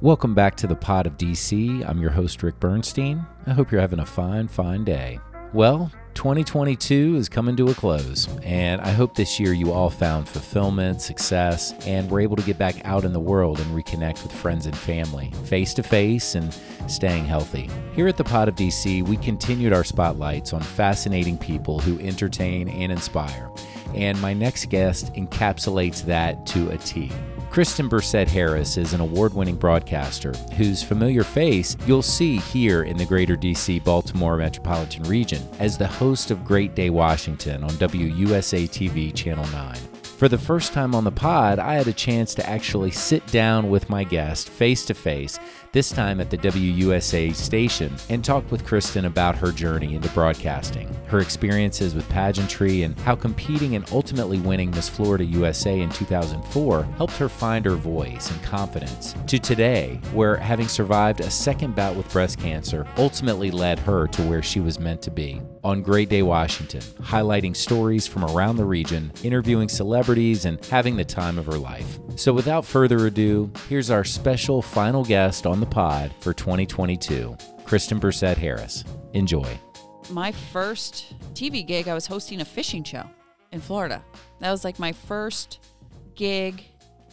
Welcome back to the Pod of DC. I'm your host, Rick Bernstein. I hope you're having a fine, fine day. Well, 2022 is coming to a close, and I hope this year you all found fulfillment, success, and were able to get back out in the world and reconnect with friends and family, face to face, and staying healthy. Here at the Pod of DC, we continued our spotlights on fascinating people who entertain and inspire, and my next guest encapsulates that to a T. Kristen Berset-Harris is an award winning broadcaster whose familiar face you'll see here in the greater DC Baltimore metropolitan region as the host of Great Day Washington on WUSA TV Channel 9. For the first time on the pod, I had a chance to actually sit down with my guest face to face, this time at the WUSA station, and talked with Kristen about her journey into broadcasting, her experiences with pageantry, and how competing and ultimately winning Miss Florida USA in 2004 helped her find her voice and confidence, to today, where having survived a second bout with breast cancer ultimately led her to where she was meant to be. On Great Day Washington, highlighting stories from around the region, interviewing celebrities, and having the time of her life. So, without further ado, here's our special final guest on the pod for 2022, Kristen Berset-Harris. Enjoy. My first TV gig, I was hosting a fishing show in Florida. That was like my first gig,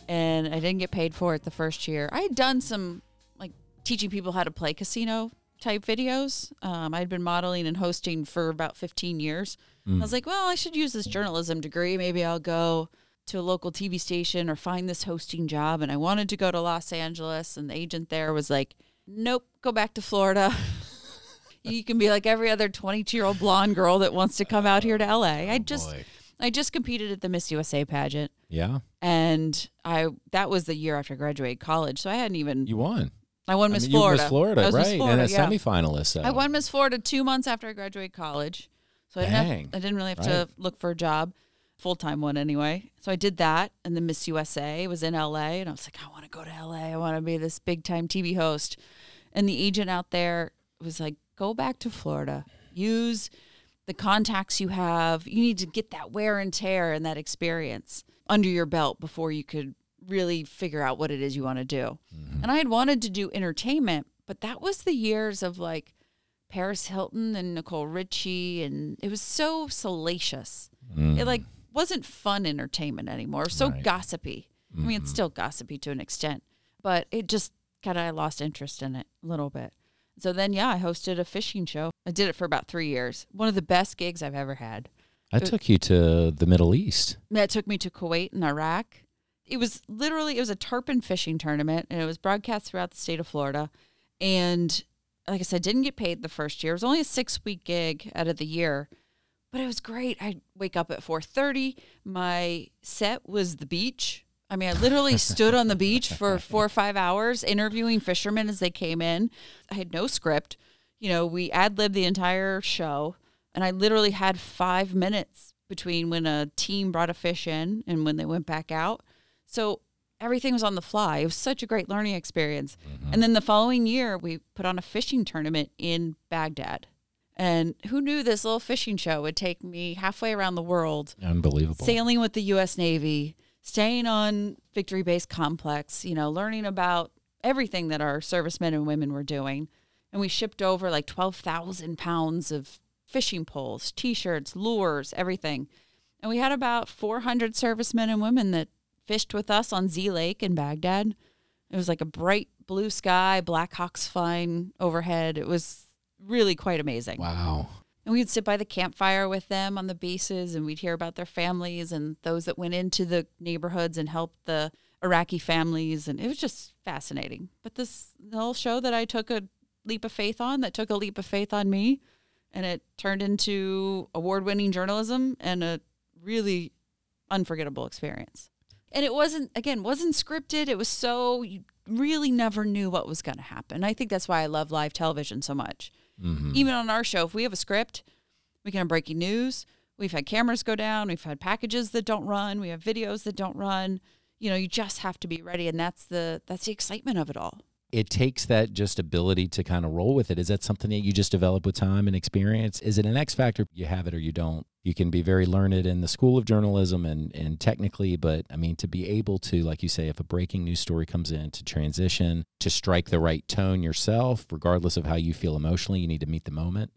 and I didn't get paid for it the first year. I had done some like teaching people how to play casino type videos. Um, I'd been modeling and hosting for about 15 years. I was like, well, I should use this journalism degree. Maybe I'll go to a local TV station or find this hosting job. And I wanted to go to Los Angeles, and the agent there was like, nope, go back to Florida. you can be like every other 22 year old blonde girl that wants to come out here to LA. I oh, just, boy. I just competed at the Miss USA pageant. Yeah, And I that was the year after I graduated college, so I hadn't even you won. I won Miss I mean, Florida. Miss Florida, right? Miss Florida, and a yeah. semifinalist. So. I won Miss Florida two months after I graduated college, so I didn't, have, I didn't really have Right. to look for a job, full time one anyway. So I did that, and then Miss USA was in LA, and I was like, I want to go to LA. I want to be this big time TV host. And the agent out there was like, go back to Florida, use the contacts you have. You need to get that wear and tear and that experience under your belt before you could really figure out what it is you want to do. Mm-hmm. And I had wanted to do entertainment, but that was the years of like Paris Hilton and Nicole Richie, and it was so salacious. It like wasn't fun entertainment anymore. It was so Right. gossipy. I mean, it's mm-hmm. still gossipy to an extent, but it just kind of I lost interest in it a little bit. So then, yeah, I hosted a fishing show. I did it for about three years. One of the best gigs I've ever had. I took you to the Middle East. That took me to Kuwait and Iraq. It was literally it was a tarpon fishing tournament, and it was broadcast throughout the state of Florida. And like I said, didn't get paid the first year. It was only a six week gig out of the year, but it was great. I'd wake up at four thirty. My set was the beach. I mean, I literally stood on the beach for four or five hours interviewing fishermen as they came in. I had no script. You know, we ad libbed the entire show, and I literally had five minutes between when a team brought a fish in and when they went back out. So everything was on the fly. It was such a great learning experience. Mm-hmm. And then the following year, we put on a fishing tournament in Baghdad. And who knew this little fishing show would take me halfway around the world Unbelievable. sailing with the U.S. Navy, staying on Victory Base Complex, you know, learning about everything that our servicemen and women were doing. And we shipped over like 12,000 pounds of fishing poles, t shirts, lures, everything. And we had about 400 servicemen and women that fished with us on Z Lake in Baghdad. It was like a bright blue sky, Black Hawks flying overhead. It was really quite amazing. Wow. And we'd sit by the campfire with them on the bases and we'd hear about their families and those that went into the neighborhoods and helped the Iraqi families. And it was just fascinating. But this little show that I took a leap of faith on, that took a leap of faith on me, and it turned into award winning journalism and a really unforgettable experience. And it wasn't, again, wasn't scripted. It was so, you really never knew what was going to happen. I think that's why I love live television so much Mm-hmm. even on our show, if we have a script, we can have breaking news. We've had cameras go down. We've had packages that don't run. We have videos that don't run. You know, you just have to be ready, and that's the that's the excitement of it all. It takes that just ability to kind of roll with it. Is that something that you just develop with time and experience? Is it an X factor? You have it or you don't. You can be very learned in the school of journalism and, and technically, but I mean, to be able to, like you say, if a breaking news story comes in, to transition, to strike the right tone yourself, regardless of how you feel emotionally, you need to meet the moment.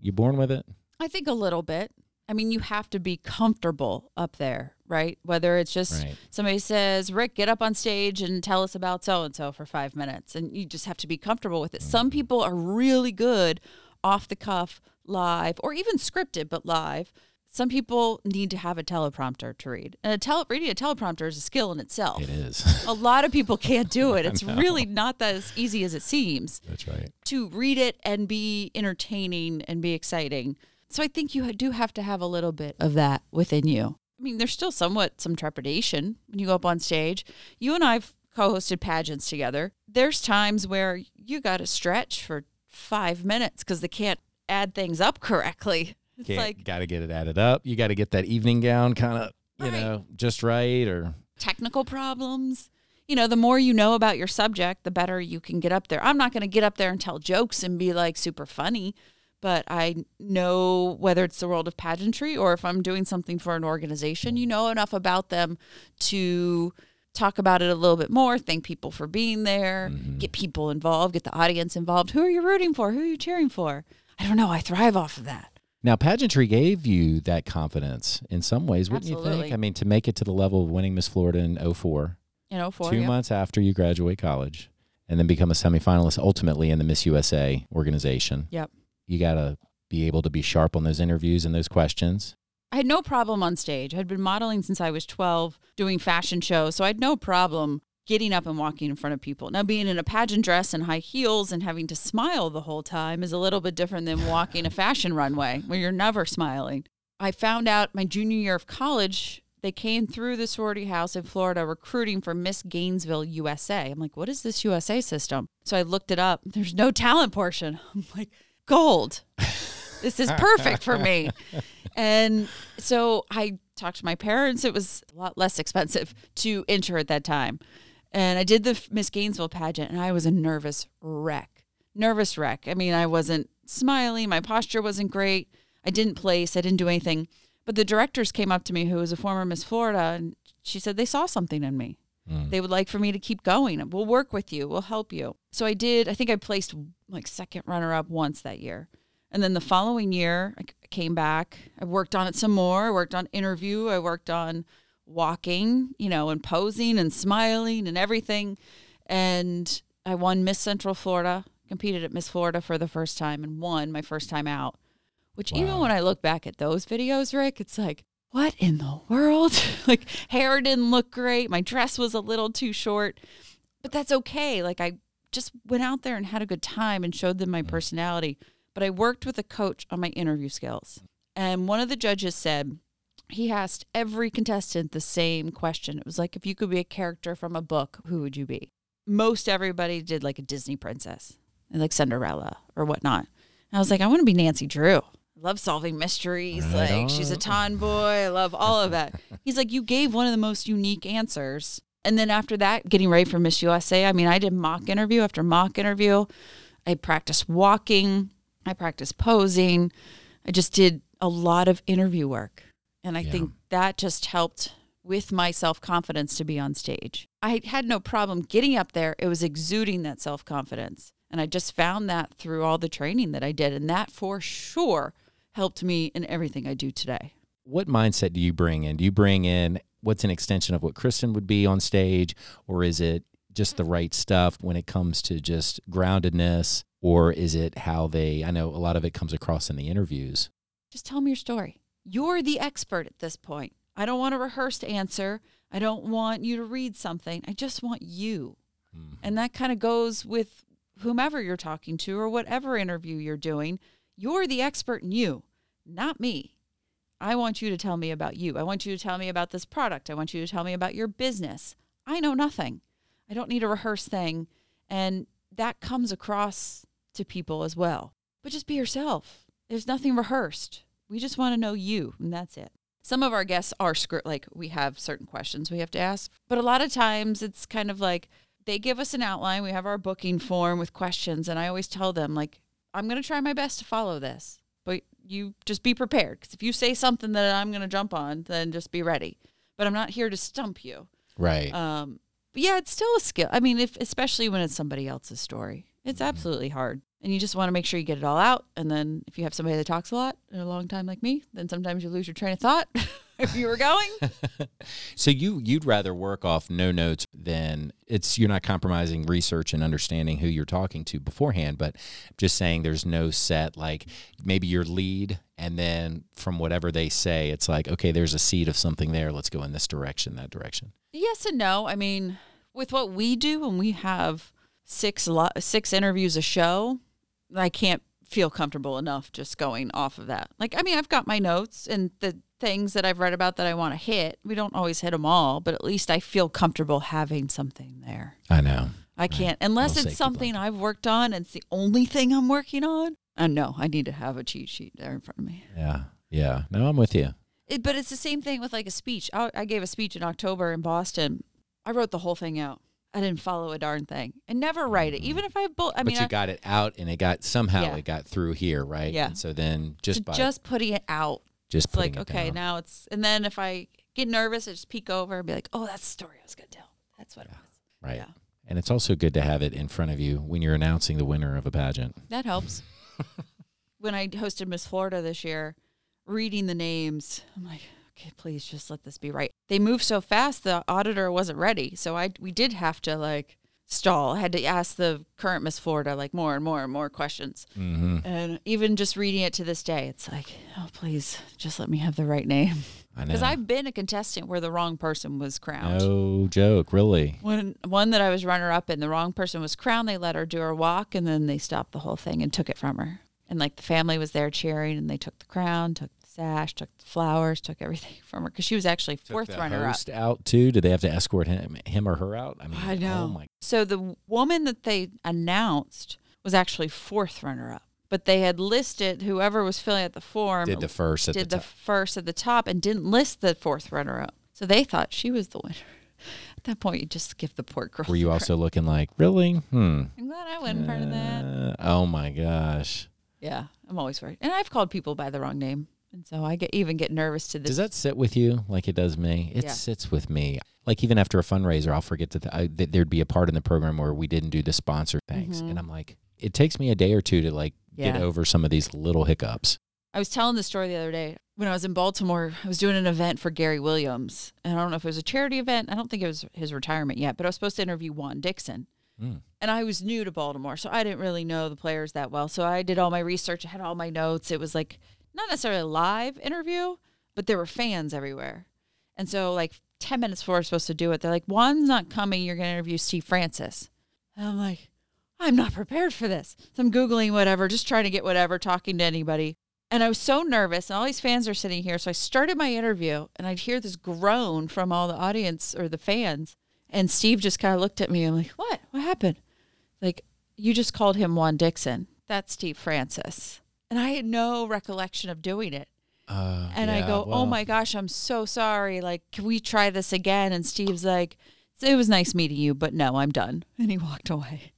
You're born with it? I think a little bit. I mean, you have to be comfortable up there, right? Whether it's just Right. somebody says, Rick, get up on stage and tell us about so and so for five minutes. And you just have to be comfortable with it. Mm-hmm. Some people are really good off the cuff, live, or even scripted, but live. Some people need to have a teleprompter to read. And a tele- reading a teleprompter is a skill in itself. It is. A lot of people can't do it. It's really not that as easy as it seems That's right. to read it and be entertaining and be exciting. So I think you do have to have a little bit of that within you. I mean, there's still somewhat some trepidation when you go up on stage. You and I've co-hosted pageants together. There's times where you got to stretch for five minutes because they can't add things up correctly. It's Can't, like got to get it added up. You got to get that evening gown kind of, you Right. know, just right or technical problems. You know, the more you know about your subject, the better you can get up there. I'm not going to get up there and tell jokes and be like super funny, but I know whether it's the world of pageantry or if I'm doing something for an organization, you know enough about them to talk about it a little bit more, thank people for being there, mm-hmm. get people involved, get the audience involved. Who are you rooting for? Who are you cheering for? I don't know. I thrive off of that. Now, pageantry gave you that confidence in some ways, wouldn't you think? I mean, to make it to the level of winning Miss Florida in 04, You oh know, for two you. months after you graduate college, and then become a semifinalist ultimately in the Miss USA organization. Yep. You got to be able to be sharp on those interviews and those questions. I had no problem on stage. I had been modeling since I was 12, doing fashion shows. So I had no problem getting up and walking in front of people. Now, being in a pageant dress and high heels and having to smile the whole time is a little bit different than walking a fashion runway where you're never smiling. I found out my junior year of college, they came through the sorority house in Florida recruiting for Miss Gainesville, USA. I'm like, what is this USA system? So I looked it up. There's no talent portion. I'm like, gold. This is perfect for me. And so I talked to my parents. It was a lot less expensive to enter at that time. And I did the Miss Gainesville pageant, and I was a nervous wreck. Nervous wreck. I mean, I wasn't smiling. My posture wasn't great. I didn't place. I didn't do anything. But the directors came up to me, who was a former Miss Florida, and she said they saw something in me. Mm. They would like for me to keep going. We'll work with you. We'll help you. So I did. I think I placed like second runner up once that year. And then the following year, I came back. I worked on it some more. I worked on interview. I worked on walking, you know, and posing and smiling and everything. And I won Miss Central Florida, competed at Miss Florida for the first time and won my first time out. Which even when I look back at those videos, Rick, it's like, what in the world? like hair didn't look great. My dress was a little too short. But that's okay. Like I just went out there and had a good time and showed them my mm. personality. But I worked with a coach on my interview skills. And one of the judges said, he asked every contestant the same question. It was like, if you could be a character from a book, who would you be? Most everybody did like a Disney princess, like Cinderella or whatnot. And I was like, I want to be Nancy Drew. I love solving mysteries. Right like she's a on. tomboy. I love all of that. He's like, you gave one of the most unique answers. And then after that, getting ready for Miss USA, I mean, I did mock interview after mock interview. I practiced walking. I practiced posing. I just did a lot of interview work. And I Yeah. think that just helped with my self confidence to be on stage. I had no problem getting up there. It was exuding that self confidence. And I just found that through all the training that I did. And that for sure helped me in everything I do today. What mindset do you bring in? Do you bring in what's an extension of what Kristen would be on stage, or is it just the right stuff when it comes to just groundedness, or is it how they? I know a lot of it comes across in the interviews. Just tell me your story. You're the expert at this point. I don't want a rehearsed answer. I don't want you to read something. I just want you. Mm-hmm. And that kind of goes with whomever you're talking to or whatever interview you're doing. You're the expert in you, not me. I want you to tell me about you. I want you to tell me about this product. I want you to tell me about your business. I know nothing. I don't need a rehearsed thing. And that comes across to people as well. But just be yourself. There's nothing rehearsed. We just want to know you, and that's it. Some of our guests are script like we have certain questions we have to ask, but a lot of times it's kind of like they give us an outline. We have our booking form with questions, and I always tell them like, I'm going to try my best to follow this, but you just be prepared because if you say something that I'm going to jump on, then just be ready. But I'm not here to stump you. Right. Um, but yeah, it's still a skill. I mean, if especially when it's somebody else's story, it's Mm-hmm. absolutely hard. And you just want to make sure you get it all out. And then if you have somebody that talks a lot in a long time like me, then sometimes you lose your train of thought if you were going. So you you'd rather work off no notes than it's you're not compromising research and understanding who you're talking to beforehand, but just saying there's no set like maybe your lead and then from whatever they say, it's like, okay, there's a seed of something there. Let's go in this direction, that direction. Yes and no. I mean, with what we do, when we have six lo- six interviews a show, I can't feel comfortable enough just going off of that. Like, I mean, I've got my notes and the things that I've read about that I want to hit. We don't always hit them all, but at least I feel comfortable having something there. I know. I can't unless Little it's something I've worked on and it's the only thing I'm working on. And no, I need to have a cheat sheet there in front of me. Yeah. Yeah. No, I'm with you. It, but it's the same thing with like a speech. I, I gave a speech in October in Boston. I wrote the whole thing out. I didn't follow a darn thing, and never write it, mm-hmm. even if I. Bull- I but mean, you I- got it out and it got somehow Yeah. it got through here, right? Yeah. And so then just to by just putting it out. just like okay, down. now it's. And then if I get nervous, I just peek over and be like, "Oh, that's the story I was gonna tell. That's what it was." right. Yeah, And it's also good to have it in front of you when you're announcing the winner of a pageant. that helps. when I hosted Miss Florida this year, reading the names, I'm like, please just let this be right. They moved so fast, the auditor wasn't ready, so I we did have to like stall. I had to ask the current Miss Florida like more and more and more questions, Mm-hmm. and even just reading it to this day, it's like, oh please, just let me have the right name I know. because I've been a contestant where the wrong person was crowned. no joke, really. When one that I was runner up in, the wrong person was crowned. They let her do her walk, and then they stopped the whole thing and took it from her. And like the family was there cheering, and they took the crown, took the sash, took flowers, took everything from her because she was actually fourth Took the runner up. host out too. Did they have to escort him, him or her out? I mean, I know. Oh my. So the woman that they announced was actually fourth runner up, but they had listed whoever was filling out the form Did the first at did the the top. first at the top and didn't list the fourth runner up. So they thought she was the winner. At that point, you just give the poor girl. Were you also looking like really? Hmm. I'm glad I wasn't part of that. Uh, oh my gosh. Yeah, I'm always worried, and I've called people by the wrong name, and so I get even get nervous to this. Does that sit with you like it does me? It Yeah. sits with me. Like even after a fundraiser, I'll forget that I, that there'd be a part in the program where we didn't do the sponsor thanks, Mhm. and I'm like, it takes me a day or two to like get over some of these little hiccups. I was telling the story the other day when I was in Baltimore. I was doing an event for Gary Williams, and I don't know if it was a charity event. I don't think it was his retirement yet, but I was supposed to interview Juan Dixon. Mm. And I was new to Baltimore, so I didn't really know the players that well. So I did all my research, I had all my notes. It was like not necessarily a live interview, but there were fans everywhere. And so, like 10 minutes before we're supposed to do it, they're like, Juan's not coming. You're going to interview Steve Francis. And I'm like, I'm not prepared for this. So I'm Googling whatever, just trying to get whatever, talking to anybody. And I was so nervous, and all these fans are sitting here. So I started my interview, and I'd hear this groan from all the audience or the fans. And Steve just kind of looked at me. I'm like, what? What happened? Like, you just called him Juan Dixon. That's Steve Francis. And I had no recollection of doing it. Uh, And I yeah, go, oh my gosh, I'm so sorry. Like, can we try this again? And Steve's like, it was nice meeting you, but no, I'm done. And he walked away.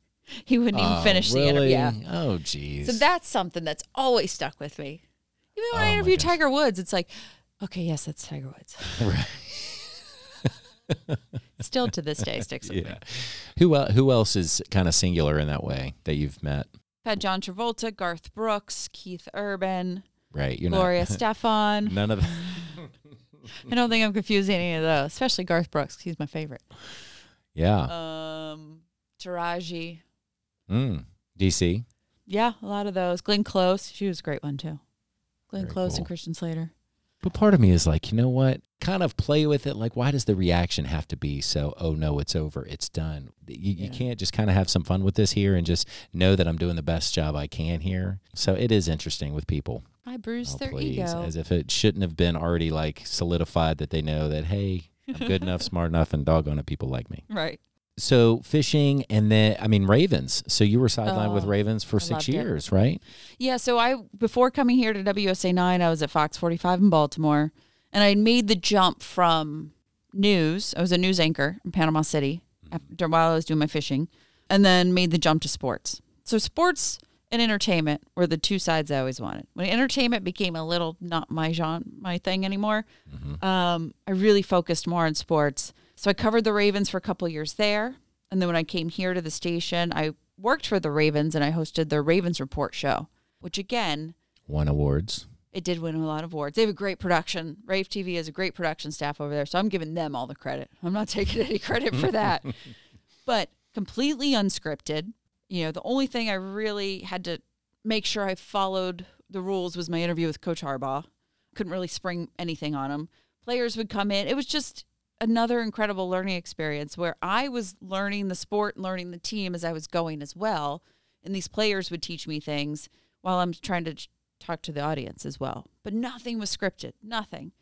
He wouldn't even oh, finish the interview. Yeah. Oh, geez. So that's something that's always stuck with me. Even when Oh I interview. Tiger Woods, it's like, okay, yes, that's Tiger Woods. Right. Still to this day sticks with me. yeah. Who el- who else is kind of singular in that way that you've met? Had John Travolta, Garth Brooks, Keith Urban, Right. You're Gloria not Stefan. none of I don't think I'm confusing any of those, especially Garth Brooks. He's my favorite. Yeah. Um, Taraji. Mm. DC. Yeah, a lot of those. Glenn Close. She was a great one too. Glenn Very Close cool. and Christian Slater. But part of me is like, you know what? Kind of play with it. Like, why does the reaction have to be so, oh no, it's over, it's done? You, you can't just kind of have some fun with this here and just know that I'm doing the best job I can here. So it is interesting with people. I bruise Oh, their please. ego. As if it shouldn't have been already like solidified that they know that, hey, I'm good enough, smart enough, and doggone it, people like me. right. So fishing and then, I mean, Ravens. So you were sidelined with Oh, Ravens for I six loved it. years, right? Yeah, so I before coming here to WUSA nine, I was at Fox forty five in Baltimore, and I made the jump from news. I was a news anchor in Panama City, after while I was doing my fishing, and then made the jump to sports. So sports and entertainment were the two sides I always wanted. When entertainment became a little not my genre, my thing anymore, um, I really focused more on sports. So I covered the Ravens for a couple years there, and then when I came here to the station, I worked for the Ravens and I hosted the Ravens Report show, which again Won awards. it did win a lot of awards. They have a great production. Rave TV has a great production staff over there. So I'm giving them all the credit. I'm not taking any credit for that. but completely unscripted. You know, the only thing I really had to make sure I followed the rules was my interview with Coach Harbaugh. Couldn't really spring anything on him. Players would come in. It was just another incredible learning experience where I was learning the sport and learning the team as I was going as well. And these players would teach me things while I'm trying to talk to the audience as well. But nothing was scripted, nothing.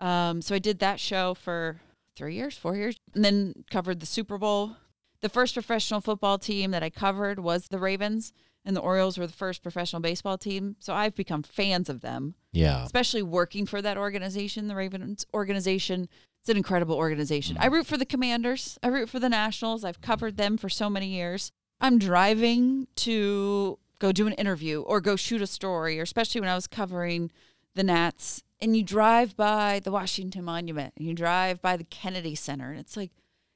Um, so I did that show for three years, four years, and then covered the Super Bowl. The first professional football team that I covered was the Ravens, and the Orioles were the first professional baseball team. So I've become fans of them Yeah. especially working for that organization, the Ravens organization. It's an incredible organization. I mm. root for the Commanders. I root for the Nationals. I've covered them for so many years. I'm driving to go do an interview or go shoot a story, or especially when I was covering the Nats, and you drive by the Washington Monument and you drive by the Kennedy Center, and it's like,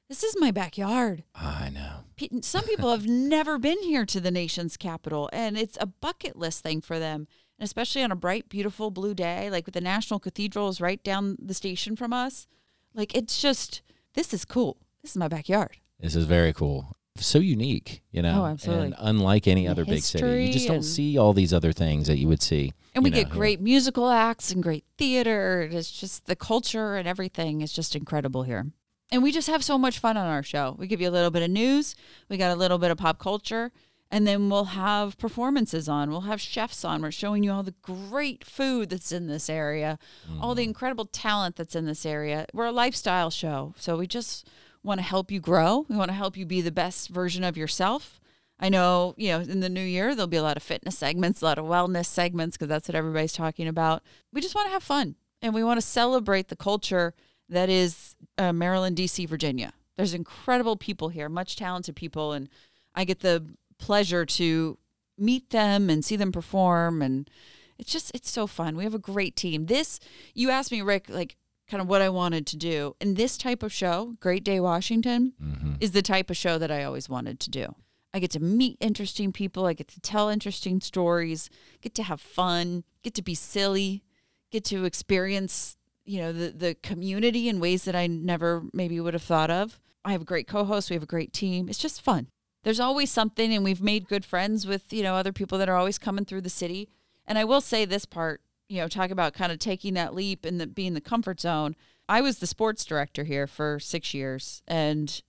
this is my backyard. I know. Some people have never been here to the nation's capital, and it's a bucket list thing for them. And especially on a bright, beautiful blue day, like with the National Cathedral is right down the station from us. Like it's just, this is cool. This is my backyard. This is very cool. So unique, you know. Oh, absolutely. And unlike any other big city. You just don't see all these other things that you would see. And we know, get here. great musical acts and great theater. It's just the culture and everything is just incredible here. And we just have so much fun on our show. We give you a little bit of news, we got a little bit of pop culture, and then we'll have performances on. We'll have chefs on. We're showing you all the great food that's in this area, all Mm-hmm. the incredible talent that's in this area. We're a lifestyle show. So we just want to help you grow. We want to help you be the best version of yourself. I know, you know, in the new year, there'll be a lot of fitness segments, a lot of wellness segments, because that's what everybody's talking about. We just want to have fun and we want to celebrate the culture that is uh, Maryland, D.C., Virginia. There's incredible people here, much talented people. And I get the pleasure to meet them and see them perform. And it's just, it's so fun. We have a great team. This, you asked me, Rick, like, kind of what I wanted to do. And this type of show, Great Day Washington, Mm-hmm. is the type of show that I always wanted to do. I get to meet interesting people. I get to tell interesting stories, get to have fun, get to be silly, get to experience, you know, the, the community in ways that I never maybe would have thought of. I have a great co-host. We have a great team. It's just fun. There's always something, and we've made good friends with, you know, other people that are always coming through the city. And I will say this part, you know, talk about kind of taking that leap and the, being the comfort zone. I was the sports director here for six years, and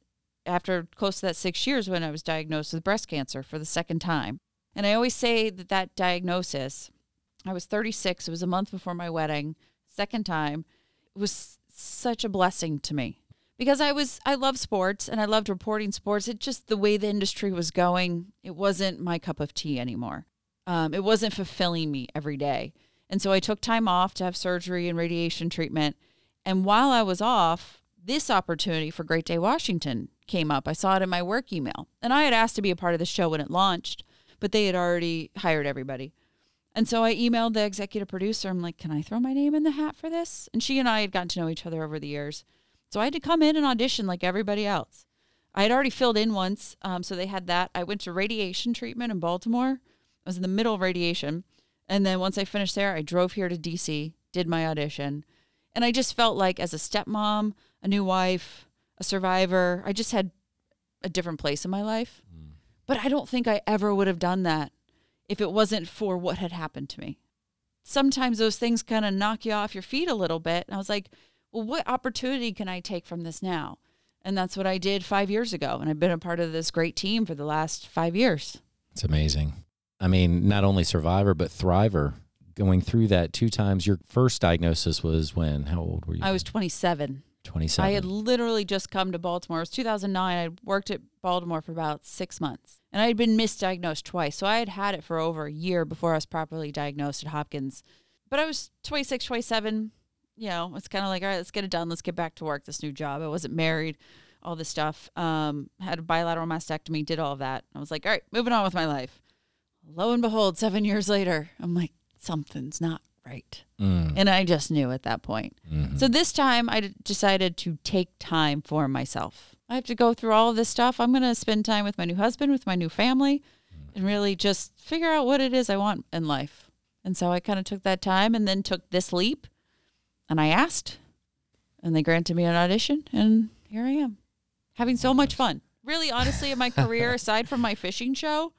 after close to that six years when I was diagnosed with breast cancer for the second time. And I always say that that diagnosis, I was 36, it was a month before my wedding, second time, was such a blessing to me because I was, I love sports and I loved reporting sports. It just, the way the industry was going, it wasn't my cup of tea anymore. Um, it wasn't fulfilling me every day. And so I took time off to have surgery and radiation treatment. And while I was off, this opportunity for Great Day Washington came up. I saw it in my work email. And I had asked to be a part of the show when it launched, but they had already hired everybody. And so I emailed the executive producer. I'm like, can I throw my name in the hat for this? And she and I had gotten to know each other over the years. So I had to come in and audition like everybody else. I had already filled in once, um, so they had that. I went to radiation treatment in Baltimore. I was in the middle of radiation. And then once I finished there, I drove here to DC, did my audition. And I just felt like, as a stepmom, a new wife, a survivor, I just had a different place in my life. But I don't think I ever would have done that if it wasn't for what had happened to me. Sometimes those things kind of knock you off your feet a little bit. And I was like, well, what opportunity can I take from this now? And that's what I did five years ago. And I've been a part of this great team for the last five years. It's amazing. I mean, not only survivor but thriver. Going through that two times. Your first diagnosis was when? How old were you? I was 27. Twenty-seven. I had literally just come to Baltimore. It was 2009. I worked at Baltimore for about six months, and I had been misdiagnosed twice. So I had had it for over a year before I was properly diagnosed at Hopkins. But I was 26, 27. You know, it's kind of like, all right, let's get it done. Let's get back to work, this new job. I wasn't married. all this stuff. Um, had a bilateral mastectomy, did all of that. I was like, all right, moving on with my life. Lo and behold, seven years later, I'm like, something's not right. Mm. And I just knew at that point. Mhm. So this time I d- decided to take time for myself. I have to go through all of this stuff. I'm going to spend time with my new husband, with my new family, and really just figure out what it is I want in life. And so I kind of took that time and then took this leap and I asked, and they granted me an audition, and here I am having so much fun. Really, honestly, in my career, aside from my fishing show,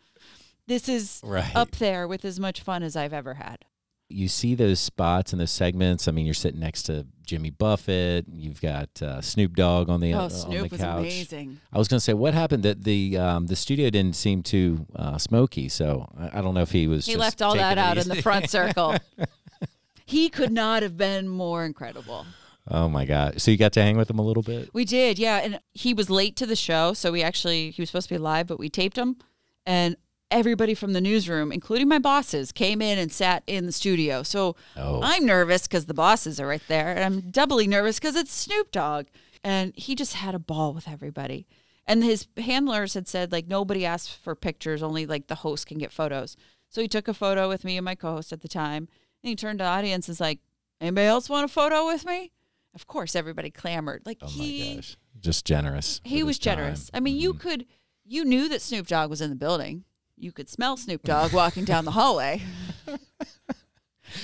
this is Right. up there with as much fun as I've ever had. You see those spots and those segments. I mean, you're sitting next to Jimmy Buffett. You've got uh, Snoop Dogg on the Oh, uh, on Snoop the was couch. amazing. I was going to say, what happened? That the um, the studio didn't seem too uh, smoky, so I, I don't know if he was. He left all that out in the front circle. he could not have been more incredible. oh my god! So you got to hang with him a little bit. We did, yeah. And he was late to the show, so we actually he was supposed to be live, but we taped him, and everybody from the newsroom, including my bosses, came in and sat in the studio. So Oh. I'm nervous because the bosses are right there, and I'm doubly nervous because it's Snoop Dogg, and he just had a ball with everybody. And his handlers had said like nobody asked for pictures, only like the host can get photos. So he took a photo with me and my co-host at the time, and he turned to the audience and was like, "Anybody else want a photo with me?" Of course, everybody clamored. Like Oh he my gosh! Just generous. he was his time. generous. I mean, you Mhm. could, you knew that Snoop Dogg was in the building. You could smell Snoop Dogg walking down the hallway.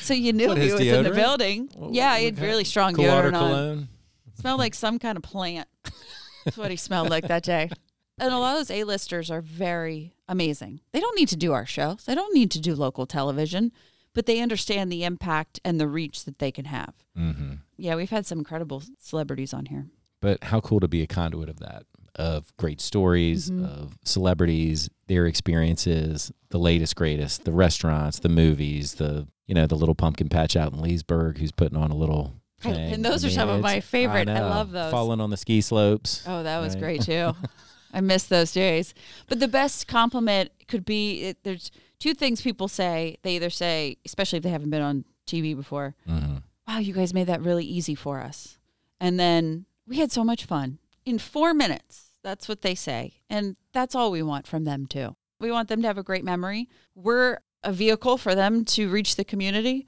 so you knew What, he was in the building. What- yeah, what he had really strong Cool deodorant on. cologne. Smelled like some kind of plant. That's what he smelled like that day. And a lot of those A-listers are very amazing. They don't need to do our shows. They don't need to do local television, but they understand the impact and the reach that they can have. hmm Yeah, we've had some incredible celebrities on here. But how cool to be a conduit of that, of great stories, Mhm. of celebrities, their experiences, the latest, greatest, the restaurants, the movies, the you know the little pumpkin patch out in Leesburg, who's putting on a little. Thing. and those I are some of my favorite. I know. love those. Falling on the ski slopes. Oh, that was Right. great too. I miss those days. But the best compliment could be it, there's two things people say. They either say, especially if they haven't been on TV before, hmm wow, you guys made that really easy for us. And then we had so much fun in four minutes. That's what they say. And that's all we want from them too. We want them to have a great memory. We're a vehicle for them to reach the community.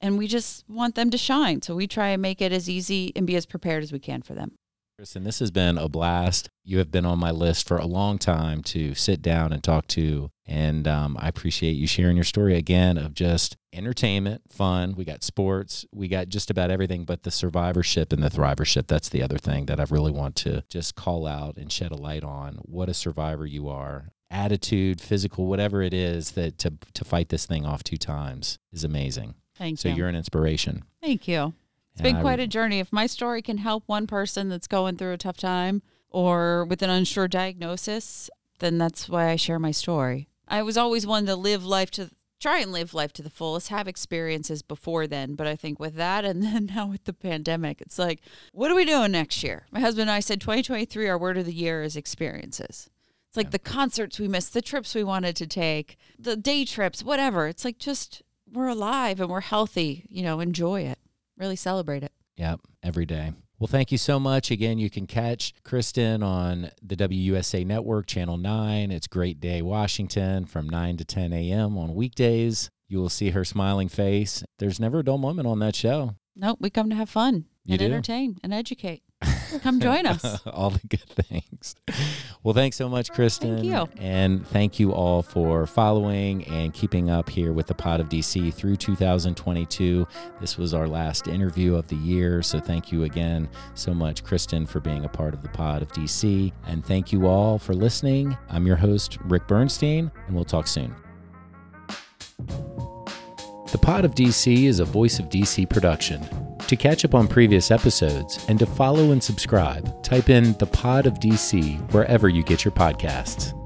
And we just want them to shine. So we try and make it as easy and be as prepared as we can for them. Kristen, this has been a blast. You have been on my list for a long time to sit down and talk to. And um, I appreciate you sharing your story again of just entertainment, fun. We got sports, we got just about everything, but the survivorship and the thrivership. That's the other thing that I really want to just call out and shed a light on. What a survivor you are. Attitude, physical, whatever it is that to, to fight this thing off two times is amazing. Thank So you. So you're an inspiration. Thank you. It's been quite a journey. If my story can help one person that's going through a tough time or with an unsure diagnosis, then that's why I share my story. I was always one to live life to try and live life to the fullest, have experiences before then. But I think with that and then now with the pandemic, it's like, what are we doing next year? My husband and I said 2023, our word of the year is experiences. It's like Yeah. the concerts we missed, the trips we wanted to take, the day trips, whatever. It's like just we're alive and we're healthy. You know, enjoy it. Really celebrate it. Yep, every day. Well, thank you so much. Again, you can catch Kristen on the WUSA Network, Channel 9. It's Great Day Washington from 9 to 10 a.m. on weekdays. You will see her smiling face. There's never a dull moment on that show. Nope, we come to have fun You and do? entertain and educate. Come join us. all the good things. Well, thanks so much, Kristen. Thank you. And thank you all for following and keeping up here with the Pod of DC through 2022. This was our last interview of the year. So thank you again so much, Kristen, for being a part of the Pod of DC. And thank you all for listening. I'm your host, Rick Bernstein, and we'll talk soon. The Pod of DC is a Voice of DC production. To catch up on previous episodes and to follow and subscribe, type in The Pod of DC wherever you get your podcasts.